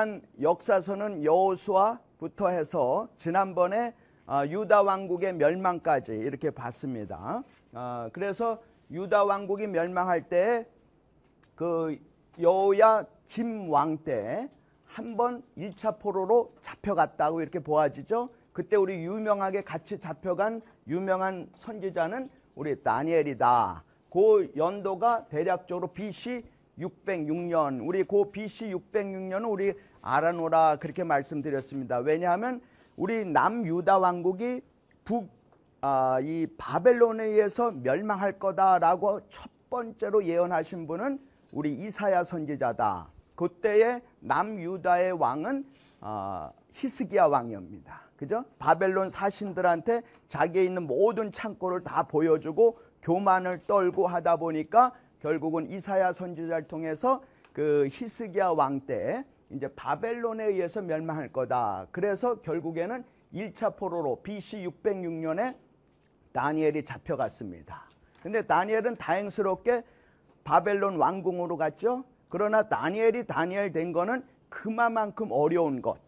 일단 역사서는 여호수아부터 해서 지난번에 아, 유다 왕국의 멸망까지 이렇게 봤습니다. 아, 그래서 유다 왕국이 멸망할 때 그 여호야 김왕 때 한 번 1차 포로로 잡혀갔다고 이렇게 보아지죠. 그때 우리 유명하게 같이 잡혀간 유명한 선지자는 우리 다니엘이다. 그 연도가 대략적으로 BC 606년. 우리 그 BC 606년은 우리 알아노라 그렇게 말씀드렸습니다. 왜냐하면 우리 남유다 왕국이 북, 아, 이 바벨론에 의해서 멸망할 거다라고 첫 번째로 예언하신 분은 우리 이사야 선지자다. 그때의 남유다의 왕은 아, 히스기야 왕이옵니다. 그죠? 바벨론 사신들한테 자기에 있는 모든 창고를 다 보여주고 교만을 떨고 하다 보니까 결국은 이사야 선지자를 통해서 그 히스기야 왕 때 이제 바벨론에 의해서 멸망할 거다. 그래서 결국에는 1차 포로로 BC 606년에 다니엘이 잡혀갔습니다. 근데 다니엘은 다행스럽게 바벨론 왕궁으로 갔죠. 그러나 다니엘이 다니엘 된 거는 그만큼 어려운 것,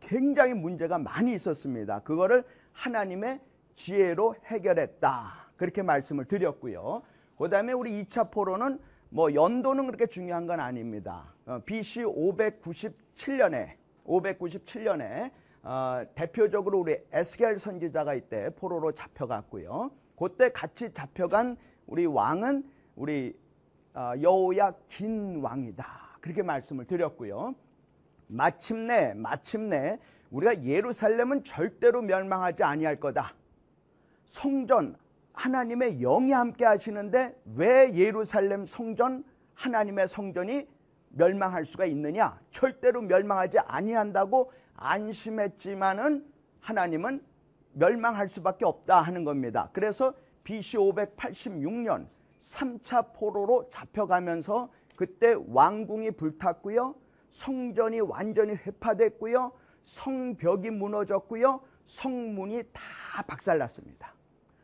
굉장히 문제가 많이 있었습니다. 그거를 하나님의 지혜로 해결했다. 그렇게 말씀을 드렸고요. 그 다음에 우리 2차 포로는 뭐 연도는 그렇게 중요한 건 아닙니다. 어, BC 597년에 597년에 어, 대표적으로 우리 에스겔 선지자가 이때 포로로 잡혀갔고요. 그때 같이 잡혀간 우리 왕은 우리 어, 여호야 긴 왕이다. 그렇게 말씀을 드렸고요. 마침내 마침내 우리가 예루살렘은 절대로 멸망하지 아니할 거다. 성전 하나님의 영이 함께 하시는데 왜 예루살렘 성전 하나님의 성전이 멸망할 수가 있느냐? 절대로 멸망하지 아니한다고 안심했지만은 하나님은 멸망할 수밖에 없다 하는 겁니다. 그래서 BC 586년 3차 포로로 잡혀가면서 그때 왕궁이 불탔고요. 성전이 완전히 회파됐고요. 성벽이 무너졌고요. 성문이 다 박살났습니다.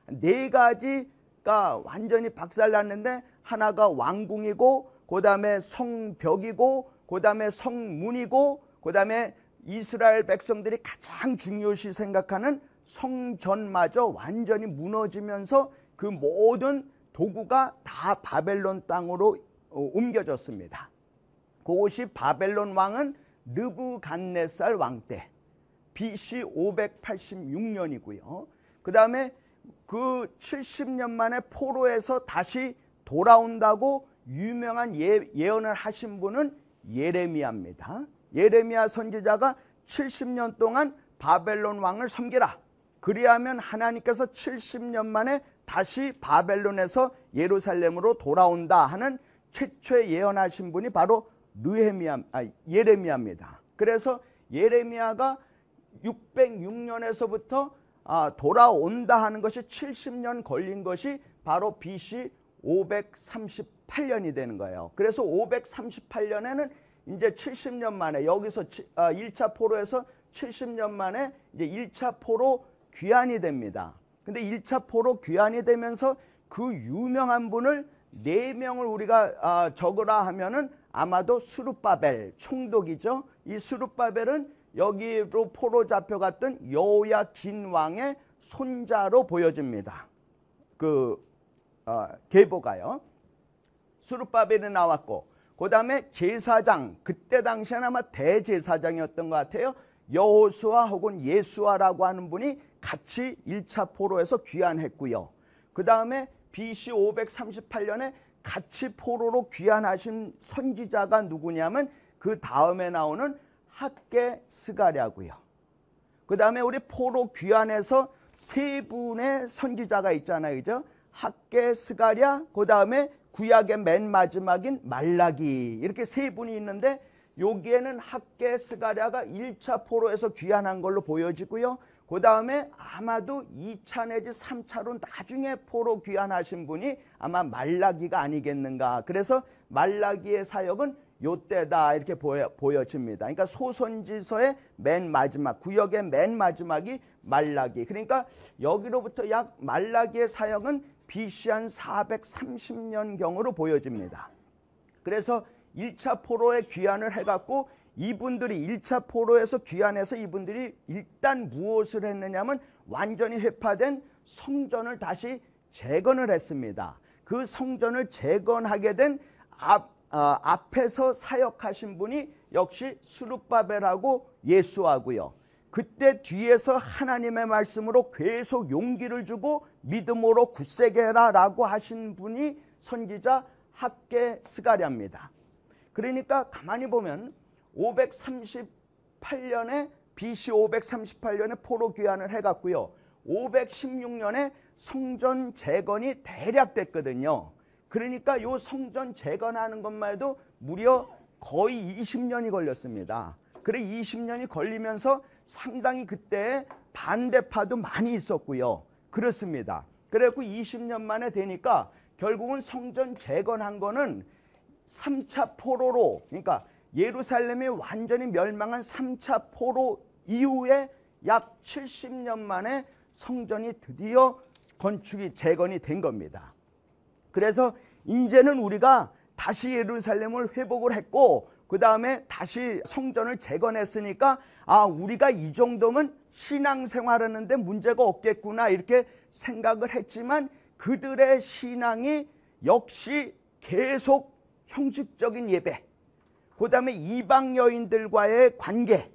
네 가지가 완전히 박살났는데 하나가 왕궁이고 그 다음에 성벽이고 그 다음에 성문이고 그 다음에 이스라엘 백성들이 가장 중요시 생각하는 성전마저 완전히 무너지면서 그 모든 도구가 다 바벨론 땅으로 어, 옮겨졌습니다. 그것이 바벨론 왕은 느부갓네살 왕 때 BC 586년이고요. 그 다음에 그 70년 만에 포로에서 다시 돌아온다고 유명한 예, 예언을 하신 분은 예레미야입니다. 예레미야 선지자가 70년 동안 바벨론 왕을 섬기라. 그리하면 하나님께서 70년 만에 다시 바벨론에서 예루살렘으로 돌아온다 하는 최초의 예언하신 분이 바로 느헤미야, 아, 예레미야입니다. 그래서 예레미야가 606년에서부터 아, 돌아온다 하는 것이 70년 걸린 것이 바로 BC 538년이 되는 거예요. 그래서 538년에는 이제 70년 만에 여기서 아, 1차 포로에서 70년 만에 이제 1차 포로 귀환이 됩니다. 근데 1차 포로 귀환이 되면서 그 유명한 분을 네 명을 우리가 아, 적으라 하면은 아마도 수르바벨 총독이죠. 이 수르바벨은 여기로 포로 잡혀갔던 여호야 긴 왕의 손자로 보여집니다. 그 어, 계보가요. 수르바벨이 나왔고 그 다음에 제사장 그때 당시에는 아마 대제사장이었던 것 같아요. 여호수아 혹은 예수아라고 하는 분이 같이 1차 포로에서 귀환했고요. 그 다음에 BC 538년에 같이 포로로 귀환하신 선지자가 누구냐면 그 다음에 나오는 학계 스가랴고요. 그 다음에 우리 포로 귀환에서 세 분의 선지자가 있잖아요. 그죠? 학계 스가랴, 그 다음에 구약의 맨 마지막인 말라기 이렇게 세 분이 있는데 여기에는 학계 스가랴가 1차 포로에서 귀환한 걸로 보여지고요. 그 다음에 아마도 2차 내지 3차로 나중에 포로 귀환하신 분이 아마 말라기가 아니겠는가. 그래서 말라기의 사역은 요때다 이렇게 보여, 보여집니다. 그러니까 소선지서의 맨 마지막, 구역의 맨 마지막이 말라기. 그러니까 여기로부터 약 말라기의 사역은 BC 한 430년경으로 보여집니다. 그래서 1차 포로에 귀환을 해갖고 이분들이 1차 포로에서 귀환해서 이분들이 일단 무엇을 했느냐면 완전히 회파된 성전을 다시 재건을 했습니다. 그 성전을 재건하게 된 앞, 어, 앞에서 사역하신 분이 역시 수룹바벨하고 예수하고요. 그때 뒤에서 하나님의 말씀으로 계속 용기를 주고 믿음으로 굳세게 해라라고 하신 분이 선지자 학계 스가랴입니다. 그러니까 가만히 보면 538년에 BC 538년에 포로 귀환을 해갔고요. 516년에 성전 재건이 대략 됐거든요. 그러니까 요 성전 재건하는 것만 해도 무려 거의 20년이 걸렸습니다. 그래 20년이 걸리면서 상당히 그때 반대파도 많이 있었고요. 그렇습니다. 그래갖고 20년 만에 되니까 결국은 성전 재건한 거는 3차 포로로 그러니까 예루살렘이 완전히 멸망한 3차 포로 이후에 약 70년 만에 성전이 드디어 건축이 재건이 된 겁니다. 그래서 이제는 우리가 다시 예루살렘을 회복을 했고 그 다음에 다시 성전을 재건했으니까 아 우리가 이 정도면 신앙생활하는데 문제가 없겠구나 이렇게 생각을 했지만 그들의 신앙이 역시 계속 형식적인 예배 그 다음에 이방 여인들과의 관계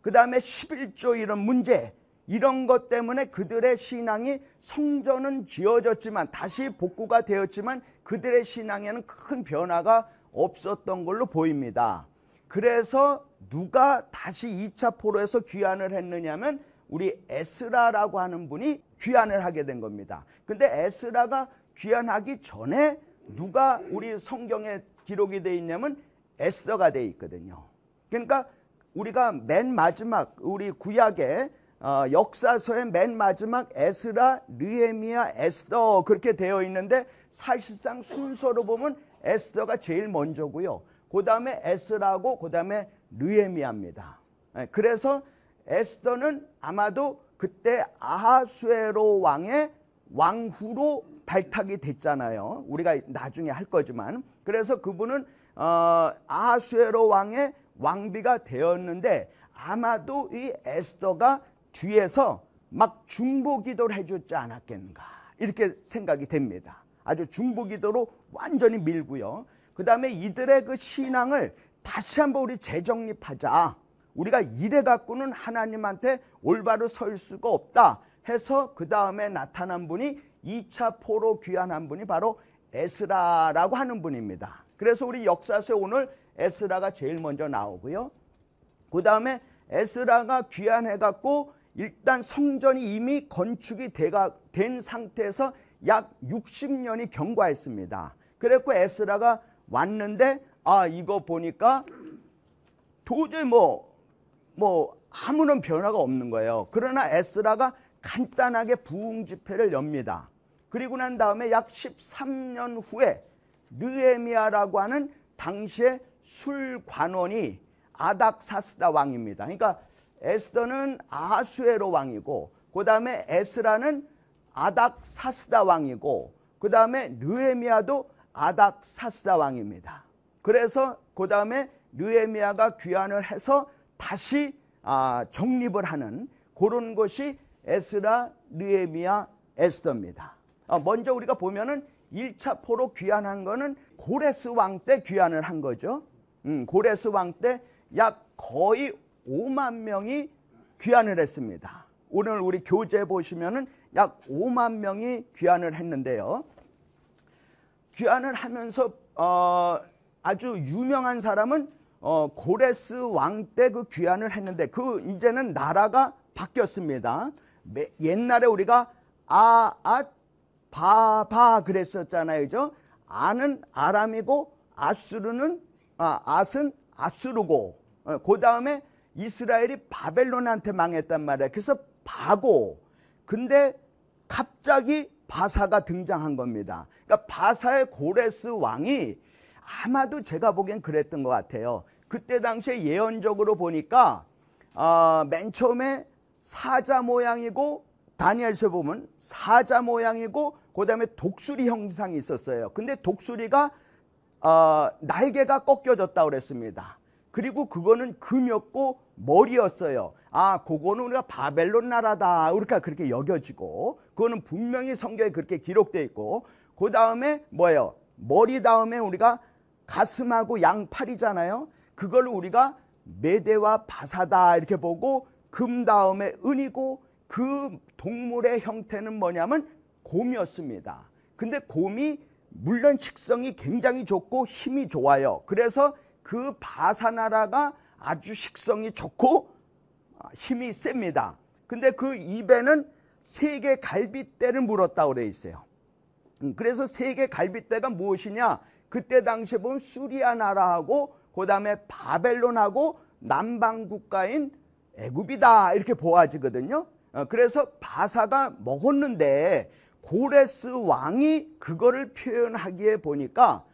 그 다음에 11조 이런 문제 이런 것 때문에 그들의 신앙이 성전은 지어졌지만 다시 복구가 되었지만 그들의 신앙에는 큰 변화가 없었던 걸로 보입니다. 그래서 누가 다시 2차 포로에서 귀환을 했느냐면 우리 에스라라고 하는 분이 귀환을 하게 된 겁니다. 근데 에스라가 귀환하기 전에 누가 우리 성경에 기록이 돼 있냐면 에스더가 돼 있거든요. 그러니까 우리가 맨 마지막 우리 구약의 어, 역사서의 맨 마지막 에스라, 르에미야, 에스더 그렇게 되어 있는데 사실상 순서로 보면 에스더가 제일 먼저고요. 그 다음에 에스라고 그 다음에 르에미야입니다. 예, 그래서 에스더는 아마도 그때 아하수에로 왕의 왕후로 발탁이 됐잖아요. 우리가 나중에 할 거지만 그래서 그분은 어, 아하수에로 왕의 왕비가 되었는데 아마도 이 에스더가 뒤에서 막 중보 기도를 해줬지 않았겠는가 이렇게 생각이 됩니다. 아주 중보기도로 완전히 밀고요. 그 다음에 이들의 그 신앙을 다시 한번 우리 재정립하자. 우리가 이래 갖고는 하나님한테 올바로 설 수가 없다 해서 그 다음에 나타난 분이 2차 포로 귀환한 분이 바로 에스라라고 하는 분입니다. 그래서 우리 역사서에 오늘 에스라가 제일 먼저 나오고요. 그 다음에 에스라가 귀환해 갖고 일단 성전이 이미 건축이 된 상태에서 약 60년이 경과했습니다. 그랬고 에스라가 왔는데 아 이거 보니까 도저히 뭐뭐 뭐 아무런 변화가 없는 거예요. 그러나 에스라가 간단하게 부흥 집회를 엽니다. 그리고 난 다음에 약 13년 후에 르에미아라고 하는 당시의 술관원이 아닥사스다 왕입니다. 그러니까 에스더는 아수에로 왕이고 그 다음에 에스라는 아닥사스다 왕이고 그 다음에 르에미아도 아닥사스다 왕입니다. 그래서 그 다음에 르에미아가 귀환을 해서 다시 아, 정립을 하는 그런 것이 에스라, 르에미아, 에스더입니다. 아, 먼저 우리가 보면은 1차 포로 귀환한 거는 고레스 왕 때 귀환을 한 거죠. 음, 고레스 왕 때 약 거의 5만 명이 귀환을 했습니다. 오늘 우리 교재 보시면은 약 5만 명이 귀환을 했는데요. 귀환을 하면서 어, 아주 유명한 사람은 어, 고레스 왕 때 그 귀환을 했는데 그 이제는 나라가 바뀌었습니다. 옛날에 우리가 아앗 바바 그랬었잖아요. 그죠? 아는 아람이고 아수르는 아, 앗은 아수르고 어, 그 다음에 이스라엘이 바벨론한테 망했단 말이야. 그래서 바고. 근데 갑자기 바사가 등장한 겁니다. 그러니까 바사의 고레스 왕이 아마도 제가 보기엔 그랬던 것 같아요. 그때 당시에 예언적으로 보니까 어, 맨 처음에 사자 모양이고 다니엘서 보면 사자 모양이고 그다음에 독수리 형상이 있었어요. 근데 독수리가 어, 날개가 꺾여졌다 그랬습니다. 그리고 그거는 금이었고 머리였어요. 아, 그거는 우리가 바벨론 나라다. 우리가 그렇게 여겨지고, 그거는 분명히 성경에 그렇게 기록되어 있고, 그 다음에 뭐예요? 머리 다음에 우리가 가슴하고 양팔이잖아요. 그걸 우리가 메대와 바사다 이렇게 보고 금 다음에 은이고 그 동물의 형태는 뭐냐면 곰이었습니다. 근데 곰이 물론 식성이 굉장히 좋고 힘이 좋아요. 그래서 그 바사나라가 아주 식성이 좋고 아, 힘이 셉니다. 근데 그 입에는 세계 갈빗대를 물었다고 그래 있어요. 음, 그래서 세계 갈빗대가 무엇이냐? 그때 당시에 보면 수리아 나라하고 그다음에 바벨론하고 남방 국가인 애굽이다 이렇게 보아지거든요. 어, 그래서 바사가 먹었는데 고레스 왕이 그거를 표현하기에 보니까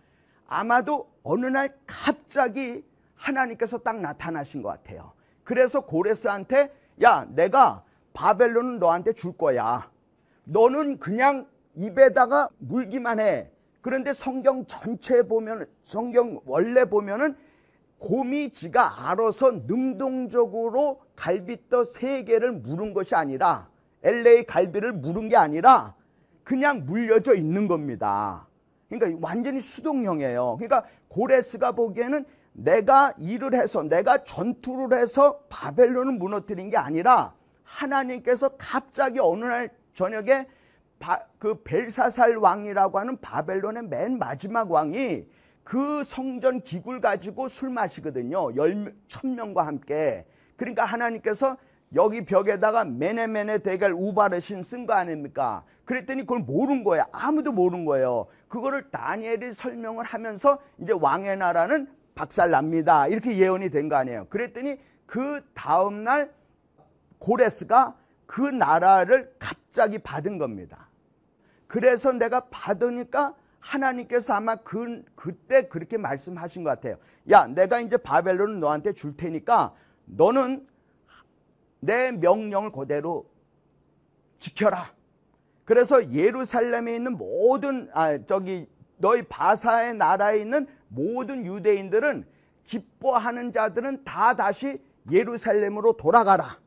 아마도 어느 날 갑자기 하나님께서 딱 나타나신 것 같아요. 그래서 고레스한테 야 내가 바벨론은 너한테 줄 거야. 너는 그냥 입에다가 물기만 해. 그런데 성경 전체 보면 성경 원래 보면은 곰이 지가 알아서 능동적으로 갈비뼈 세 개를 물은 것이 아니라 LA 갈비를 물은 게 아니라 그냥 물려져 있는 겁니다. 그러니까 완전히 수동형이에요. 그러니까 고레스가 보기에는 내가 일을 해서 내가 전투를 해서 바벨론을 무너뜨린 게 아니라 하나님께서 갑자기 어느 날 저녁에 바, 그 벨사살 왕이라고 하는 바벨론의 맨 마지막 왕이 그 성전 기구를 가지고 술 마시거든요. 열, 천 명과 함께. 그러니까 하나님께서 여기 벽에다가 메네메네 대결 우바르신 쓴 거 아닙니까? 그랬더니 그걸 모른 거예요. 아무도 모른 거예요. 그거를 다니엘이 설명을 하면서 이제 왕의 나라는 박살 납니다. 이렇게 예언이 된 거 아니에요. 그랬더니 그 다음 날 고레스가 그 나라를 갑자기 받은 겁니다. 그래서 내가 받으니까 하나님께서 아마 그, 그때 그렇게 말씀하신 것 같아요. 야, 내가 이제 바벨론을 너한테 줄 테니까 너는 내 명령을 그대로 지켜라. 그래서 예루살렘에 있는 모든 아 저기 너희 바사의 나라에 있는 모든 유대인들은 기뻐하는 자들은 다 다시 예루살렘으로 돌아가라.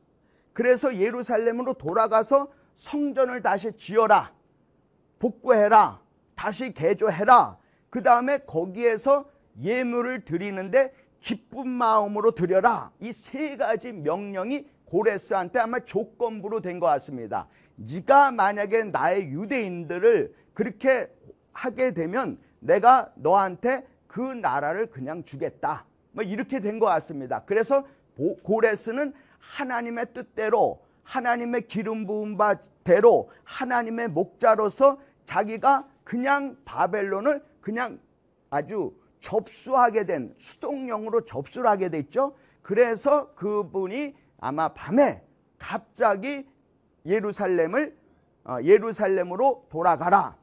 그래서 예루살렘으로 돌아가서 성전을 다시 지어라. 복구해라. 다시 개조해라. 그 다음에 거기에서 예물을 드리는데 기쁜 마음으로 드려라. 이 세 가지 명령이 고레스한테 아마 조건부로 된 것 같습니다. 네가 만약에 나의 유대인들을 그렇게 하게 되면 내가 너한테 그 나라를 그냥 주겠다. 뭐 이렇게 된 것 같습니다. 그래서 고레스는 하나님의 뜻대로 하나님의 기름 부은 바대로 하나님의 목자로서 자기가 그냥 바벨론을 그냥 아주 접수하게 된 수동령으로 접수를 하게 됐죠. 그래서 그분이 아마 밤에 갑자기 예루살렘을 어, 예루살렘으로 돌아가라.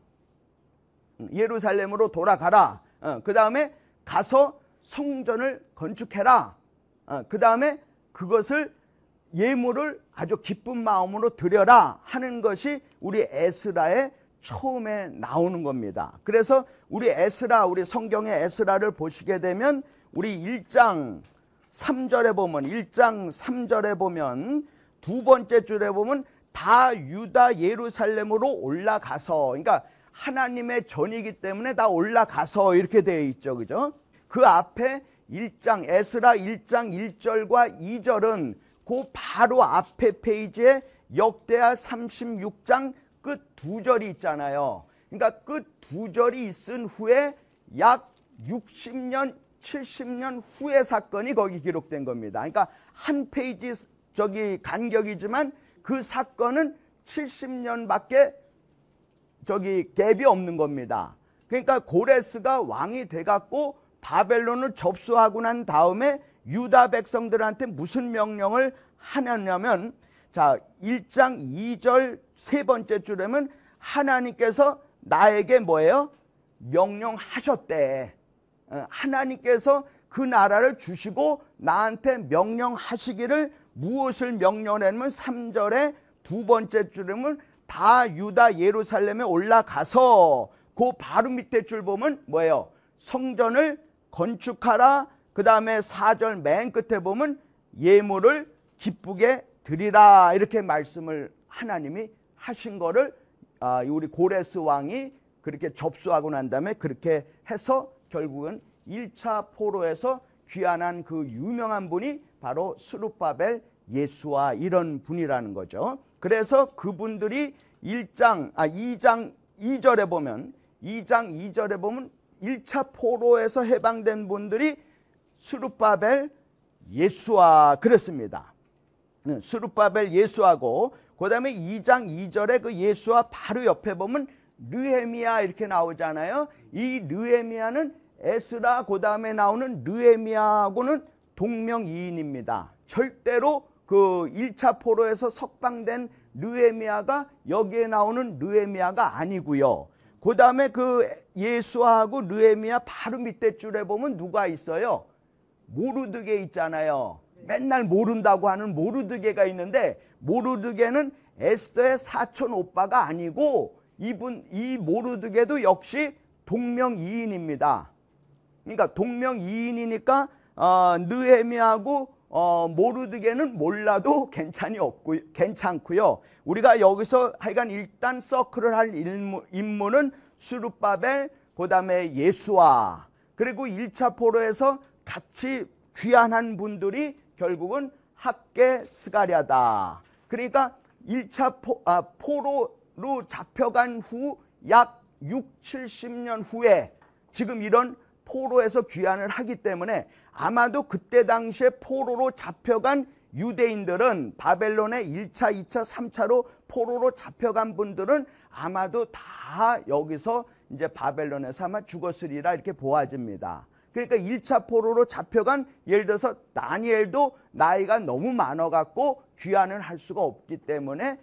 음, 예루살렘으로 돌아가라. 어, 그 다음에 가서 성전을 건축해라. 어, 그 다음에 그것을 예물을 아주 기쁜 마음으로 드려라 하는 것이 우리 에스라의 처음에 나오는 겁니다. 그래서 우리 에스라, 우리 성경의 에스라를 보시게 되면 우리 1장 3절에 보면 1장 3절에 보면 두 번째 줄에 보면 다 유다 예루살렘으로 올라가서 그러니까 하나님의 전이기 때문에 다 올라가서 이렇게 되어 있죠. 그죠? 그 앞에 1장 에스라 1장 1절과 2절은 그 바로 앞에 페이지에 역대하 36장 끝 두 절이 있잖아요. 그러니까 끝 두 절이 있은 후에 약 60년, 70년 후의 사건이 거기 기록된 겁니다. 그러니까 한 페이지 저기 간격이지만 그 사건은 70년밖에 저기 갭이 없는 겁니다. 그러니까 고레스가 왕이 돼갖고 바벨론을 접수하고 난 다음에 유다 백성들한테 무슨 명령을 하냐면 자, 1장 2절 세 번째 줄에는 하나님께서 나에게 뭐예요? 명령하셨대. 어, 하나님께서 그 나라를 주시고 나한테 명령하시기를 무엇을 명령했냐면 3절에 두 번째 줄에는 다 유다 예루살렘에 올라가서 그 바로 밑에 줄 보면 뭐예요? 성전을 건축하라 그 다음에 4절 맨 끝에 보면 예물을 기쁘게 드리라 이렇게 말씀을 하나님이 하신 거를 아, 우리 고레스 왕이 그렇게 접수하고 난 다음에 그렇게 해서 결국은 1차 포로에서 귀환한 그 유명한 분이 바로 스룹바벨 예수와 이런 분이라는 거죠. 그래서 그분들이 1장 아 2장 2절에 보면 2장 2절에 보면 1차 포로에서 해방된 분들이 스룹바벨 예수와 그랬습니다. 스룹바벨 예수하고 그다음에 2장 2절에 그 예수와 바로 옆에 보면 르헤미야 이렇게 나오잖아요. 이 르헤미야는 에스라 그다음에 나오는 르헤미야하고는 동명이인입니다. 절대로 그 1차 포로에서 석방된 르헤미야가 여기에 나오는 르헤미야가 아니고요. 그 다음에 그 예수하고 르헤미야 바로 밑에 줄에 보면 누가 있어요? 모르드게 있잖아요. 맨날 모른다고 하는 모르드게가 있는데 모르드게는 에스더의 사촌 오빠가 아니고 이분 이 모르드게도 역시 동명이인입니다. 그러니까 동명이인이니까 어, 느헤미하고 어, 모르드게는 몰라도 괜찮이 없고 괜찮고요. 우리가 여기서 하여간 일단 서클을 할 인물, 인물은 수르바벨 그다음에 예수와 그리고 1차 포로에서 같이 귀환한 분들이 결국은 학계 스가랴다. 그러니까 1차 포, 아, 포로로 잡혀간 후 약 6, 70년 후에 지금 이런 포로에서 귀환을 하기 때문에 아마도 그때 당시에 포로로 잡혀간 유대인들은 바벨론의 1차, 2차, 3차로 포로로 잡혀간 분들은 아마도 다 여기서 이제 바벨론에서 아마 죽었으리라 이렇게 보아집니다. 그러니까 1차 포로로 잡혀간 예를 들어서 다니엘도 나이가 너무 많아갖고 귀환을 할 수가 없기 때문에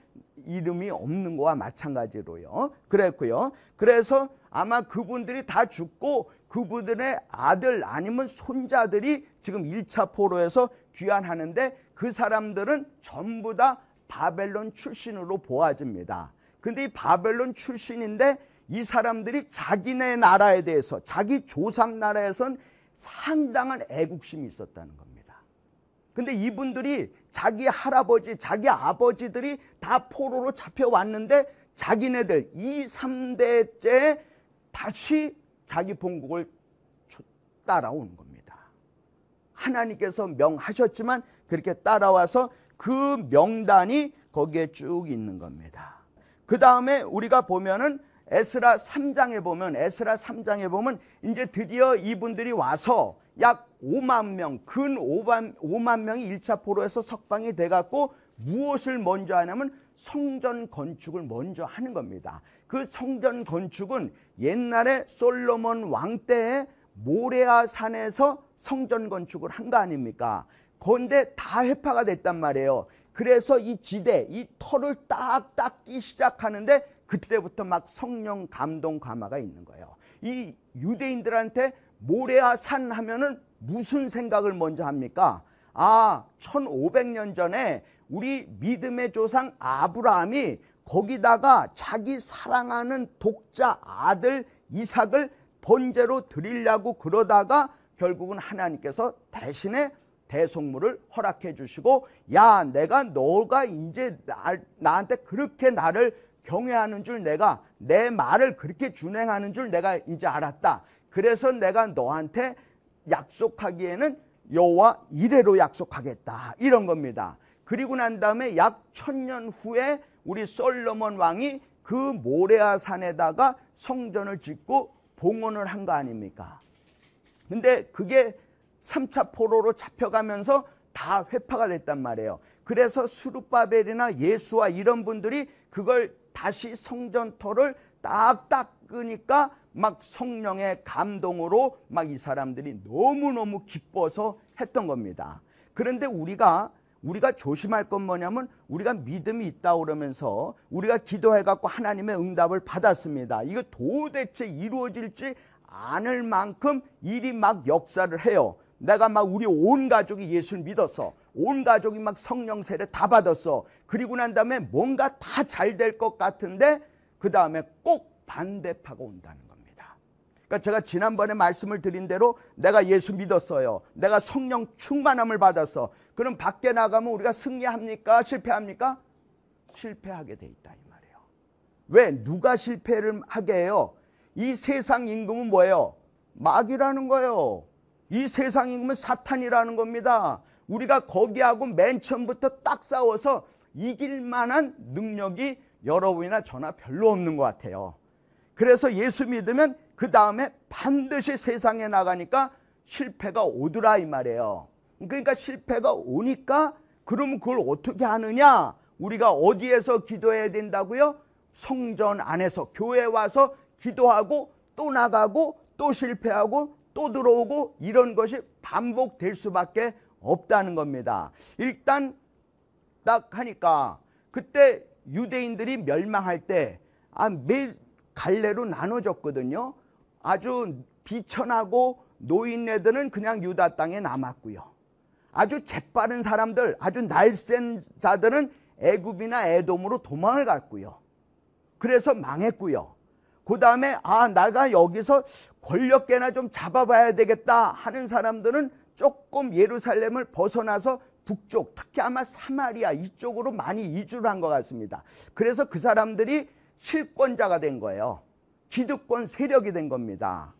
이름이 없는 거와 마찬가지로요. 그랬고요. 그래서 아마 그분들이 다 죽고 그분들의 아들 아니면 손자들이 지금 1차 포로에서 귀환하는데 그 사람들은 전부 다 바벨론 출신으로 보아집니다. 근데 이 바벨론 출신인데 이 사람들이 자기네 나라에 대해서 자기 조상 나라에선 상당한 애국심이 있었다는 겁니다. 근데 이분들이 자기 할아버지, 자기 아버지들이 다 포로로 잡혀왔는데 자기네들 2, 3대째 다시 자기 본국을 따라오는 겁니다. 하나님께서 명하셨지만 그렇게 따라와서 그 명단이 거기에 쭉 있는 겁니다. 그 다음에 우리가 보면은 에스라 3장에 보면 에스라 3장에 보면 이제 드디어 이분들이 와서 약 5만 명, 근 5만, 5만 명이 1차 포로에서 석방이 돼 갖고 무엇을 먼저 하냐면 성전 건축을 먼저 하는 겁니다. 그 성전 건축은 옛날에 솔로몬 왕 때에 모레아 산에서 성전 건축을 한 거 아닙니까? 그런데 다 회파가 됐단 말이에요. 그래서 이 지대, 이 털을 딱 닦기 시작하는데 그때부터 막 성령 감동 감화가 있는 거예요. 이 유대인들한테 모레아 산 하면은 무슨 생각을 먼저 합니까? 아, 1500년 전에 우리 믿음의 조상 아브라함이 거기다가 자기 사랑하는 독자 아들 이삭을 번제로 드리려고 그러다가 결국은 하나님께서 대신에 대속물을 허락해 주시고 야 내가 너가 이제 나, 나한테 그렇게 나를 경외하는 줄 내가 내 말을 그렇게 준행하는 줄 내가 이제 알았다. 그래서 내가 너한테 약속하기에는 여호와 이래로 약속하겠다. 이런 겁니다. 그리고 난 다음에 약 천년 후에 우리 솔로몬 왕이 그 모레아 산에다가 성전을 짓고 봉헌을 한 거 아닙니까? 근데 그게 3차 포로로 잡혀가면서 다 회파가 됐단 말이에요. 그래서 수르바벨이나 예수와 이런 분들이 그걸 다시 성전터를 딱 닦으니까 막 성령의 감동으로 막 이 사람들이 너무너무 기뻐서 했던 겁니다. 그런데 우리가 우리가 조심할 건 뭐냐면 우리가 믿음이 있다 그러면서 우리가 기도해 갖고 하나님의 응답을 받았습니다. 이거 도대체 이루어질지 않을 만큼 일이 막 역사를 해요. 내가 막 우리 온 가족이 예수를 믿었어. 온 가족이 막 성령 세례 다 받았어. 그리고 난 다음에 뭔가 다 잘 될 것 같은데 그 다음에 꼭 반대파가 온다는 겁니다. 그러니까 제가 지난번에 말씀을 드린 대로 내가 예수 믿었어요. 내가 성령 충만함을 받았어. 그럼 밖에 나가면 우리가 승리합니까? 실패합니까? 실패하게 돼 있다 이 말이에요. 왜 누가 실패를 하게 해요? 이 세상 임금은 뭐예요? 마귀라는 거예요. 이 세상 임금은 사탄이라는 겁니다. 우리가 거기하고 맨 처음부터 딱 싸워서 이길 만한 능력이 여러분이나 저나 별로 없는 것 같아요. 그래서 예수 믿으면 그 다음에 반드시 세상에 나가니까 실패가 오더라 이 말이에요. 그러니까 실패가 오니까 그러면 그걸 어떻게 하느냐? 우리가 어디에서 기도해야 된다고요? 성전 안에서 교회 와서 기도하고 또 나가고 또 실패하고 또 들어오고 이런 것이 반복될 수밖에 없다는 겁니다. 일단 딱 하니까 그때 유대인들이 멸망할 때 아, 매 갈래로 나눠졌거든요. 아주 비천하고 노인네들은 그냥 유다 땅에 남았고요. 아주 재빠른 사람들, 아주 날쌘 자들은 애굽이나 에돔으로 도망을 갔고요. 그래서 망했고요. 그 다음에 아 나가 여기서 권력계나 좀 잡아봐야 되겠다 하는 사람들은 조금 예루살렘을 벗어나서 북쪽 특히 아마 사마리아 이쪽으로 많이 이주를 한 것 같습니다. 그래서 그 사람들이 실권자가 된 거예요. 기득권 세력이 된 겁니다.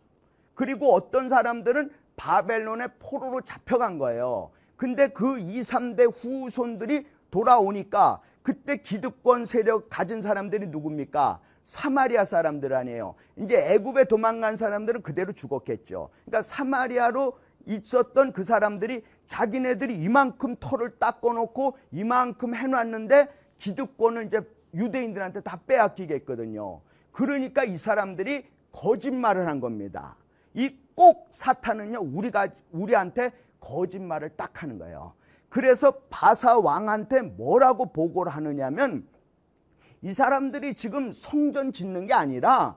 그리고 어떤 사람들은 바벨론의 포로로 잡혀간 거예요. 근데 그 2, 3대 후손들이 돌아오니까 그때 기득권 세력 가진 사람들이 누굽니까? 사마리아 사람들 아니에요. 이제 애굽에 도망간 사람들은 그대로 죽었겠죠. 그러니까 사마리아로 있었던 그 사람들이 자기네들이 이만큼 털을 닦아놓고 이만큼 해놨는데 기득권을 이제 유대인들한테 다 빼앗기겠거든요. 그러니까 이 사람들이 거짓말을 한 겁니다. 이 꼭 사탄은요 우리가 우리한테 거짓말을 딱 하는 거예요. 그래서 바사 왕한테 뭐라고 보고를 하느냐면 이 사람들이 지금 성전 짓는 게 아니라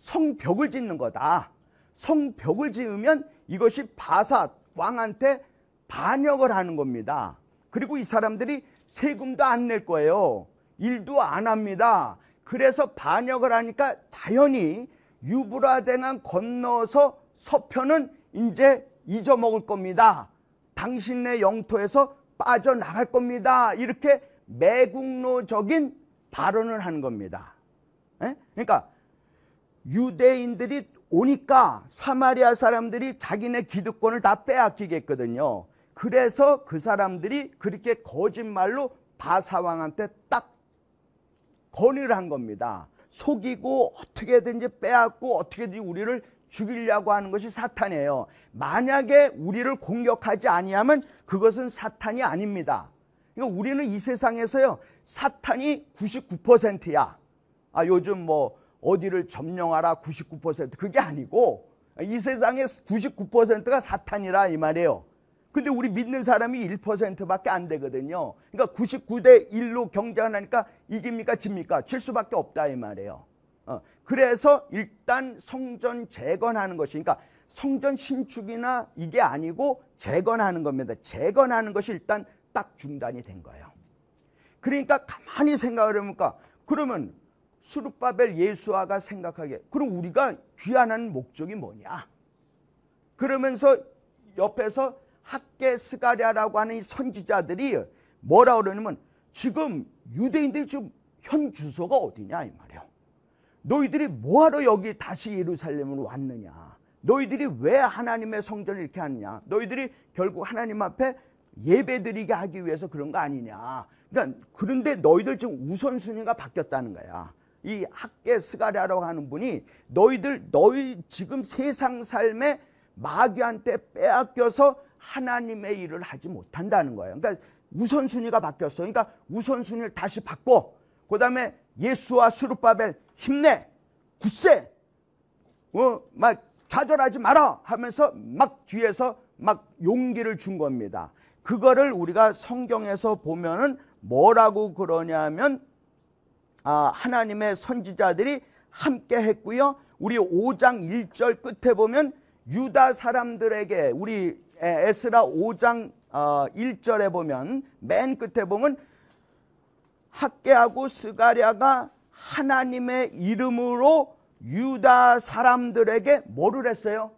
성벽을 짓는 거다. 성벽을 지으면 이것이 바사 왕한테 반역을 하는 겁니다. 그리고 이 사람들이 세금도 안 낼 거예요. 일도 안 합니다. 그래서 반역을 하니까 당연히 유브라데강 건너서 서편은 이제 잊어먹을 겁니다. 당신네 영토에서 빠져나갈 겁니다. 이렇게 매국노적인 발언을 하는 겁니다. 에? 그러니까 유대인들이 오니까 사마리아 사람들이 자기네 기득권을 다 빼앗기겠거든요. 그래서 그 사람들이 그렇게 거짓말로 바사왕한테 딱 건의를 한 겁니다. 속이고 어떻게든지 빼앗고 어떻게든지 우리를 죽이려고 하는 것이 사탄이에요. 만약에 우리를 공격하지 아니하면 그것은 사탄이 아닙니다. 그러니까 우리는 이 세상에서요. 사탄이 99%야. 아 요즘 뭐 어디를 점령하라 99% 그게 아니고 이 세상의 99%가 사탄이라 이 말이에요. 근데 우리 믿는 사람이 1%밖에 안 되거든요. 그러니까 99대 1로 경쟁하니까 이깁니까 집니까? 질 수밖에 없다 이 말이에요. 어, 그래서 일단 성전 재건하는 것이 그러니까 성전 신축이나 이게 아니고 재건하는 겁니다. 재건하는 것이 일단 딱 중단이 된 거예요. 그러니까 가만히 생각을 해보니까 그러면 수르바벨 예수아가 생각하게 그럼 우리가 귀환하는 목적이 뭐냐? 그러면서 옆에서 학계 스가랴라고 하는 이 선지자들이 뭐라 그러냐면 지금 유대인들이 지금 현 주소가 어디냐 이 말이에요. 너희들이 뭐하러 여기 다시 예루살렘으로 왔느냐? 너희들이 왜 하나님의 성전을 이렇게 하느냐? 너희들이 결국 하나님 앞에 예배드리게 하기 위해서 그런 거 아니냐? 그러니까 그런데 너희들 지금 우선순위가 바뀌었다는 거야. 이 학계 스가랴라고 하는 분이 너희들 너희 지금 세상 삶에 마귀한테 빼앗겨서 하나님의 일을 하지 못한다는 거예요. 그러니까 우선순위가 바뀌었어. 그러니까 우선순위를 다시 바꿔. 그 다음에 예수와 수르바벨 힘내, 굳세, 어, 막 좌절하지 마라 하면서 막 뒤에서 막 용기를 준 겁니다. 그거를 우리가 성경에서 보면은 뭐라고 그러냐면 아, 하나님의 선지자들이 함께 했고요. 우리 5장 1절 끝에 보면 유다 사람들에게 우리 에스라 5장 1절에 어, 보면 맨 끝에 보면 학계하고 스가랴가 하나님의 이름으로 유다 사람들에게 뭐를 했어요?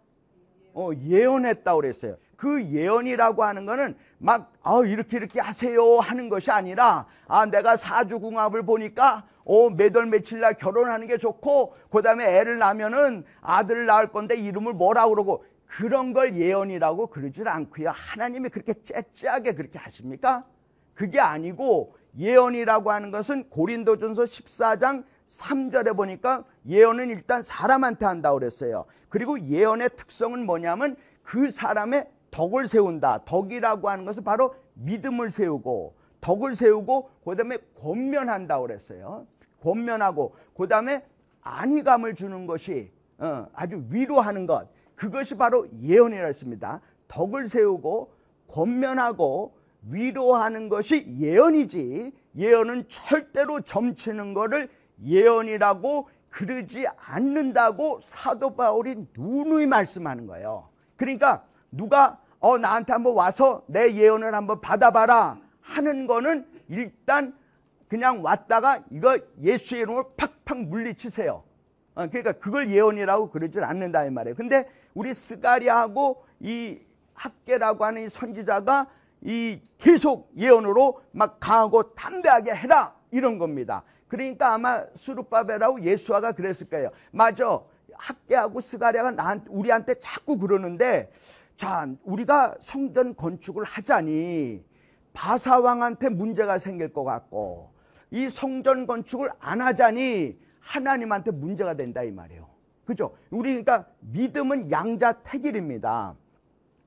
어, 예언했다고 그랬어요. 그 예언이라고 하는 거는 막 아, 이렇게 이렇게 하세요 하는 것이 아니라 아 내가 사주궁합을 보니까 어, 매달 며칠 날 결혼하는 게 좋고 그다음에 애를 낳으면은 아들을 낳을 건데 이름을 뭐라 그러고 그런 걸 예언이라고 그러질 않고요. 하나님이 그렇게 째째하게 그렇게 하십니까? 그게 아니고 예언이라고 하는 것은 고린도전서 14장 3절에 보니까 예언은 일단 사람한테 한다고 그랬어요. 그리고 예언의 특성은 뭐냐면 그 사람의 덕을 세운다. 덕이라고 하는 것은 바로 믿음을 세우고 덕을 세우고 그다음에 권면한다고 그랬어요. 권면하고 그다음에 안위감을 주는 것이 어, 아주 위로하는 것. 그것이 바로 예언이라 했습니다. 덕을 세우고 권면하고 위로하는 것이 예언이지 예언은 절대로 점치는 것을 예언이라고 그러지 않는다고 사도 바울이 누누이 말씀하는 거예요. 그러니까 누가 어 나한테 한번 와서 내 예언을 한번 받아봐라 하는 거는 일단 그냥 왔다가 이거 예수의 이름으로 팍팍 물리치세요. 어, 그러니까 그걸 예언이라고 그러질 않는다 이 말이에요. 근데 우리 스가리하고 이 학계라고 하는 이 선지자가 이 계속 예언으로 막 강하고 담대하게 해라 이런 겁니다. 그러니까 아마 수르바벨하고 예수아가 그랬을 거예요. 맞아. 학계하고 스가랴가 나한 우리한테 자꾸 그러는데 자 우리가 성전 건축을 하자니 바사 왕한테 문제가 생길 것 같고 이 성전 건축을 안 하자니 하나님한테 문제가 된다 이 말이에요. 그죠? 우리 그러니까 믿음은 양자택일입니다.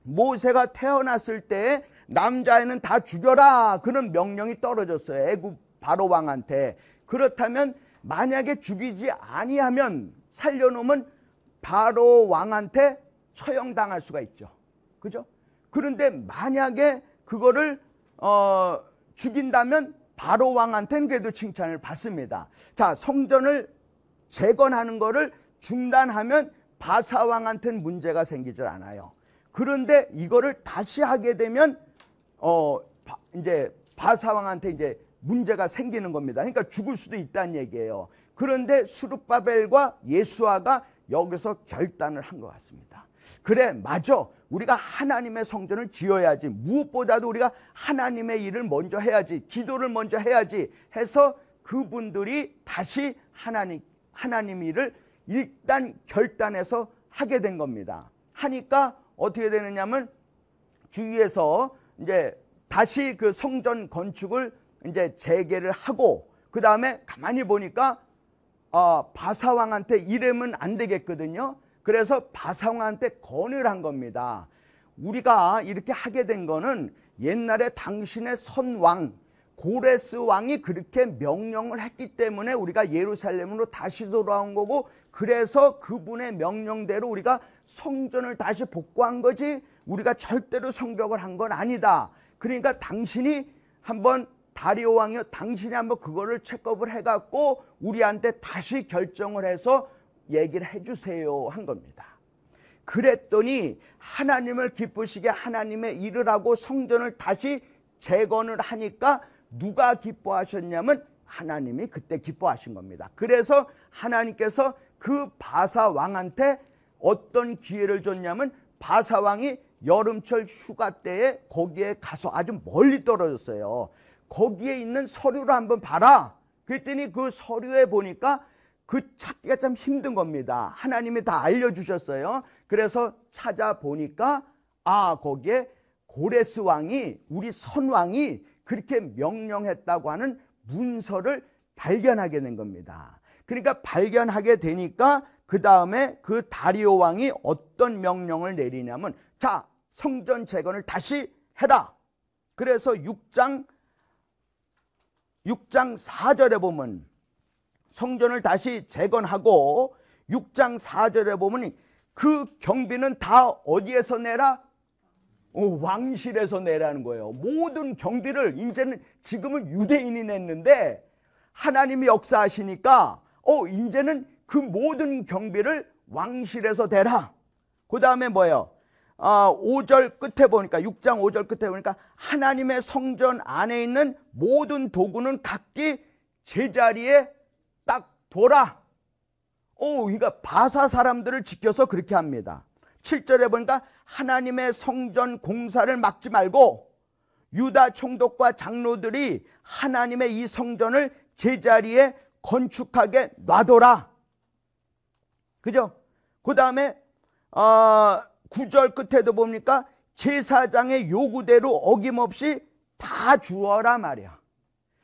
모세가 태어났을 때 남자애는 다 죽여라 그런 명령이 떨어졌어요. 애굽 바로 왕한테. 그렇다면 만약에 죽이지 아니하면 살려놓으면 바로 왕한테 처형당할 수가 있죠. 그죠? 그런데 만약에 그거를 어, 죽인다면 바로 왕한테는 그래도 칭찬을 받습니다. 자, 성전을 재건하는 거를 중단하면 바사 왕한테는 문제가 생기질 않아요. 그런데 이거를 다시 하게 되면 어 이제 바사 왕한테 이제 문제가 생기는 겁니다. 그러니까 죽을 수도 있다는 얘기예요. 그런데 수르바벨과 예수아가 여기서 결단을 한 것 같습니다. 그래, 맞아. 우리가 하나님의 성전을 지어야지. 무엇보다도 우리가 하나님의 일을 먼저 해야지. 기도를 먼저 해야지. 해서 그분들이 다시 하나님, 하나님 일을 일단 결단해서 하게 된 겁니다. 하니까 어떻게 되느냐면 주위에서 이제 다시 그 성전 건축을 이제 재개를 하고 그 다음에 가만히 보니까 어, 바사왕한테 이러면 안 되겠거든요. 그래서 바사왕한테 건의를 한 겁니다. 우리가 이렇게 하게 된 거는 옛날에 당신의 선왕 고레스 왕이 그렇게 명령을 했기 때문에 우리가 예루살렘으로 다시 돌아온 거고 그래서 그분의 명령대로 우리가 성전을 다시 복구한 거지 우리가 절대로 성벽을 한 건 아니다. 그러니까 당신이 한번 다리오 왕이요 당신이 한번 그거를 체크업을 해갖고 우리한테 다시 결정을 해서 얘기를 해주세요 한 겁니다. 그랬더니 하나님을 기쁘시게 하나님의 일을 하고 성전을 다시 재건을 하니까 누가 기뻐하셨냐면 하나님이 그때 기뻐하신 겁니다. 그래서 하나님께서 그 바사 왕한테 어떤 기회를 줬냐면 바사 왕이 여름철 휴가 때에 거기에 가서 아주 멀리 떨어졌어요. 거기에 있는 서류를 한번 봐라. 그랬더니 그 서류에 보니까 그 찾기가 참 힘든 겁니다. 하나님이 다 알려주셨어요. 그래서 찾아보니까 아 거기에 고레스 왕이 우리 선왕이 그렇게 명령했다고 하는 문서를 발견하게 된 겁니다. 그러니까 발견하게 되니까 그 다음에 그 다리오 왕이 어떤 명령을 내리냐면 자 성전 재건을 다시 해라. 그래서 6장 6장 4절에 보면 성전을 다시 재건하고 6장 4절에 보면 그 경비는 다 어디에서 내라? 오, 왕실에서 내라는 거예요. 모든 경비를 이제는 지금은 유대인이 냈는데 하나님이 역사하시니까 어 이제는 그 모든 경비를 왕실에서 대라. 그 다음에 뭐예요? 아, 5절 끝에 보니까 6장 5절 끝에 보니까 하나님의 성전 안에 있는 모든 도구는 각기 제자리에 딱 둬라. 오, 그러니까 바사 사람들을 지켜서 그렇게 합니다. 7절에 보니까 하나님의 성전 공사를 막지 말고 유다 총독과 장로들이 하나님의 이 성전을 제자리에 건축하게 놔둬라. 그죠? 그 다음에 어, 9절 끝에도 봅니까? 제사장의 요구대로 어김없이 다 주어라 말이야.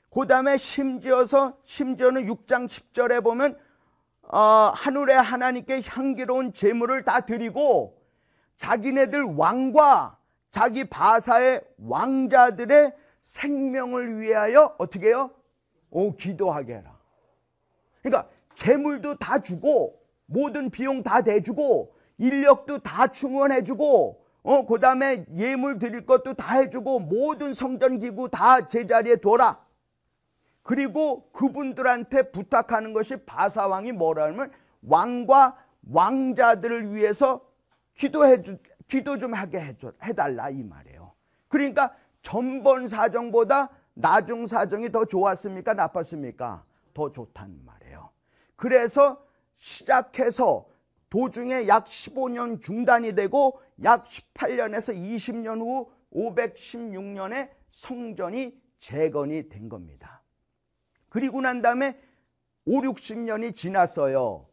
그 다음에 심지어서 심지어는 6장 10절에 보면 어, 하늘의 하나님께 향기로운 제물을 다 드리고 자기네들 왕과 자기 바사의 왕자들의 생명을 위하여 어떻게 해요? 오 기도하게 해라. 그러니까 재물도 다 주고 모든 비용 다 대주고 인력도 다 충원해주고 어 그 다음에 예물 드릴 것도 다 해주고 모든 성전 기구 다 제자리에 둬라. 그리고 그분들한테 부탁하는 것이 바사 왕이 뭐라 하면 왕과 왕자들을 위해서 기도해 주, 기도 좀 하게 해줘, 해달라 이 말이에요. 그러니까 전번 사정보다 나중 사정이 더 좋았습니까? 나빴습니까? 더 좋다는 말이에요. 그래서 시작해서 도중에 약 15년 중단이 되고 약 18년에서 20년 후 516년에 성전이 재건이 된 겁니다. 그리고 난 다음에 5, 60년이 지났어요.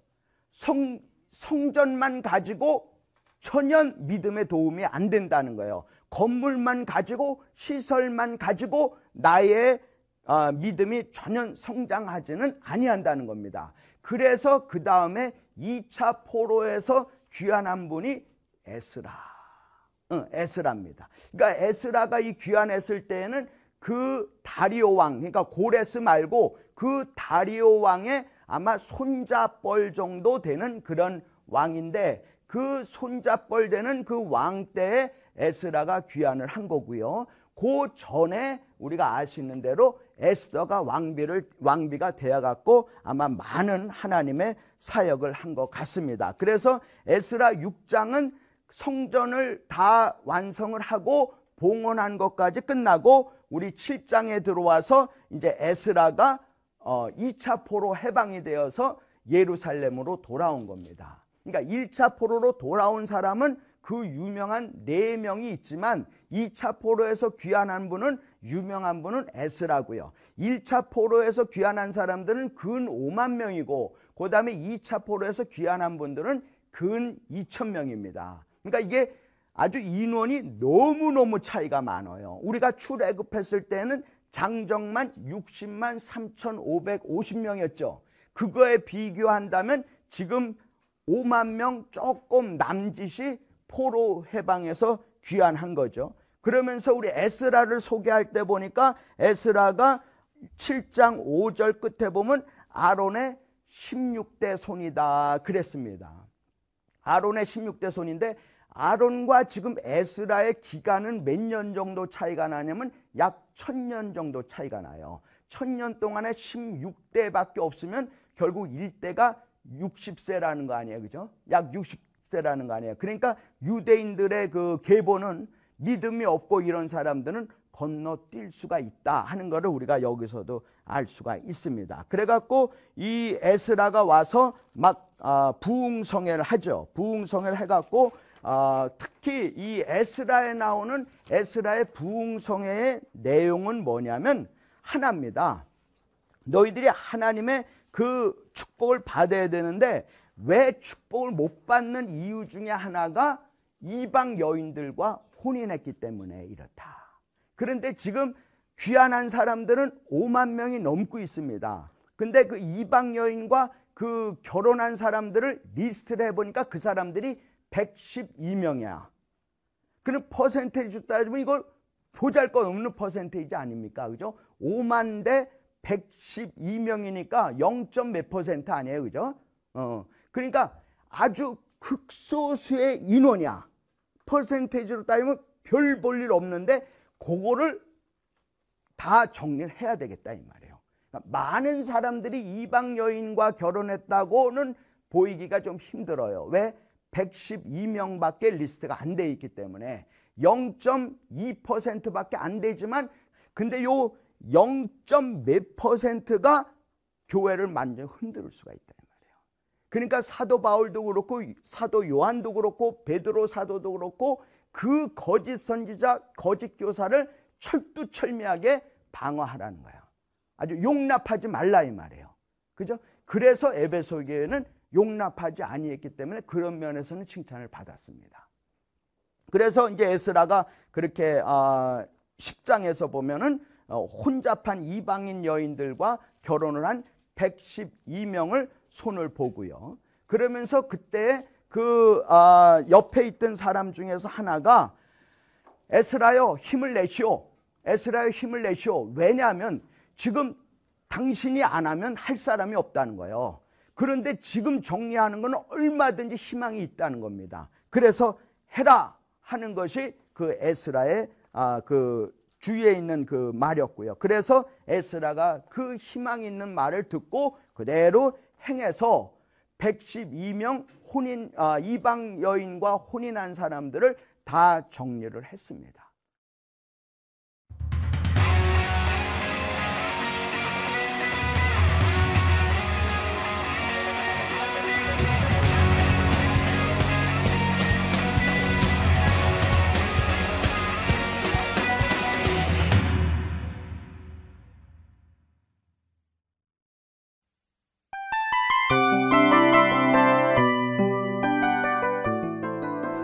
성, 성전만 가지고 천연 믿음의 도움이 안 된다는 거예요. 건물만 가지고 시설만 가지고 나의 어, 믿음이 전혀 성장하지는 아니한다는 겁니다. 그래서 그 다음에 2차 포로에서 귀환한 분이 에스라. 응, 에스라입니다. 그러니까 에스라가 이 귀환했을 때에는 그 다리오 왕, 그러니까 고레스 말고 그 다리오 왕의 아마 손자뻘 정도 되는 그런 왕인데 그 손자뻘 되는 그 왕 때에 에스라가 귀환을 한 거고요. 그 전에 우리가 아시는 대로 에스더가 왕비를 왕비가 되어 갖고 아마 많은 하나님의 사역을 한 것 같습니다. 그래서 에스라 6장은 성전을 다 완성을 하고 봉헌한 것까지 끝나고 우리 7장에 들어와서 이제 에스라가 어 2차 포로 해방이 되어서 예루살렘으로 돌아온 겁니다. 그러니까 1차 포로로 돌아온 사람은 그 유명한 네 명이 있지만 2차 포로에서 귀환한 분은 유명한 분은 에스라고요. 1차 포로에서 귀환한 사람들은 근 5만 명이고 그 다음에 2차 포로에서 귀환한 분들은 근 2천 명입니다. 그러니까 이게 아주 인원이 너무너무 차이가 많아요. 우리가 출애굽했을 때는 장정만 60만 3,550명이었죠. 그거에 비교한다면 지금 5만 명 조금 남짓이 포로 해방에서 귀환한 거죠. 그러면서 우리 에스라를 소개할 때 보니까 에스라가 7장 5절 끝에 보면 아론의 16대 손이다 그랬습니다. 아론의 16대 손인데 아론과 지금 에스라의 기간은 몇 년 정도 차이가 나냐면 약 천 년 정도 차이가 나요. 천 년 동안에 16대밖에 없으면 결국 1대가 60세라는 거 아니에요. 그죠? 약 60세라는 거 아니에요. 그러니까 유대인들의 그 계보는 믿음이 없고 이런 사람들은 건너뛸 수가 있다 하는 것을 우리가 여기서도 알 수가 있습니다. 그래갖고 이 에스라가 와서 막 아, 부흥성회를 하죠. 부흥성회를 해갖고 아, 특히 이 에스라에 나오는 에스라의 부흥성회의 내용은 뭐냐면 하나입니다. 너희들이 하나님의 그 축복을 받아야 되는데 왜 축복을 못 받는 이유 중에 하나가 이방 여인들과 혼인했기 때문에 이렇다. 그런데 지금 귀환한 사람들은 5만 명이 넘고 있습니다. 근데 그 이방 여인과 그 결혼한 사람들을 리스트를 해보니까 그 사람들이 112명이야. 그럼 퍼센테이지 따지면 이걸 보잘 것 없는 퍼센테이지 아닙니까? 그죠? 5만 대 112명이니까 0. 몇 퍼센트 아니에요. 그죠? 어. 그러니까 아주 극소수의 인원이야. 퍼센테이지로 따지면 별 볼 일 없는데 그거를 다 정리를 해야 되겠다 이 말이에요. 그러니까 많은 사람들이 이방 여인과 결혼했다고는 보이기가 좀 힘들어요. 왜? 112명밖에 리스트가 안 돼 있기 때문에 0.2%밖에 안 되지만 근데 요 0. 몇 퍼센트가 교회를 완전히 흔들 수가 있다 이 말이에요. 그러니까 사도 바울도 그렇고 사도 요한도 그렇고 베드로 사도도 그렇고 그 거짓 선지자, 거짓 교사를 철두철미하게 방어하라는 거예요. 아주 용납하지 말라 이 말이에요. 그죠? 그래서 에베소 교회는 용납하지 아니했기 때문에 그런 면에서는 칭찬을 받았습니다. 그래서 이제 에스라가 그렇게 어, 10장에서 보면은 어, 혼잡한 이방인 여인들과 결혼을 한 112명을 손을 보고요. 그러면서 그때 그 어, 옆에 있던 사람 중에서 하나가 에스라여 힘을 내시오. 에스라여 힘을 내시오. 왜냐하면 지금 당신이 안 하면 할 사람이 없다는 거예요. 그런데 지금 정리하는 건 얼마든지 희망이 있다는 겁니다. 그래서 해라 하는 것이 그 에스라의 아, 그 주위에 있는 그 말이었고요. 그래서 에스라가 그 희망 있는 말을 듣고 그대로 행해서 112명 혼인 아, 이방 여인과 혼인한 사람들을 다 정리를 했습니다.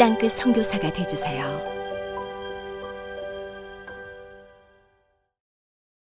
땅끝 선교사가 되주세요.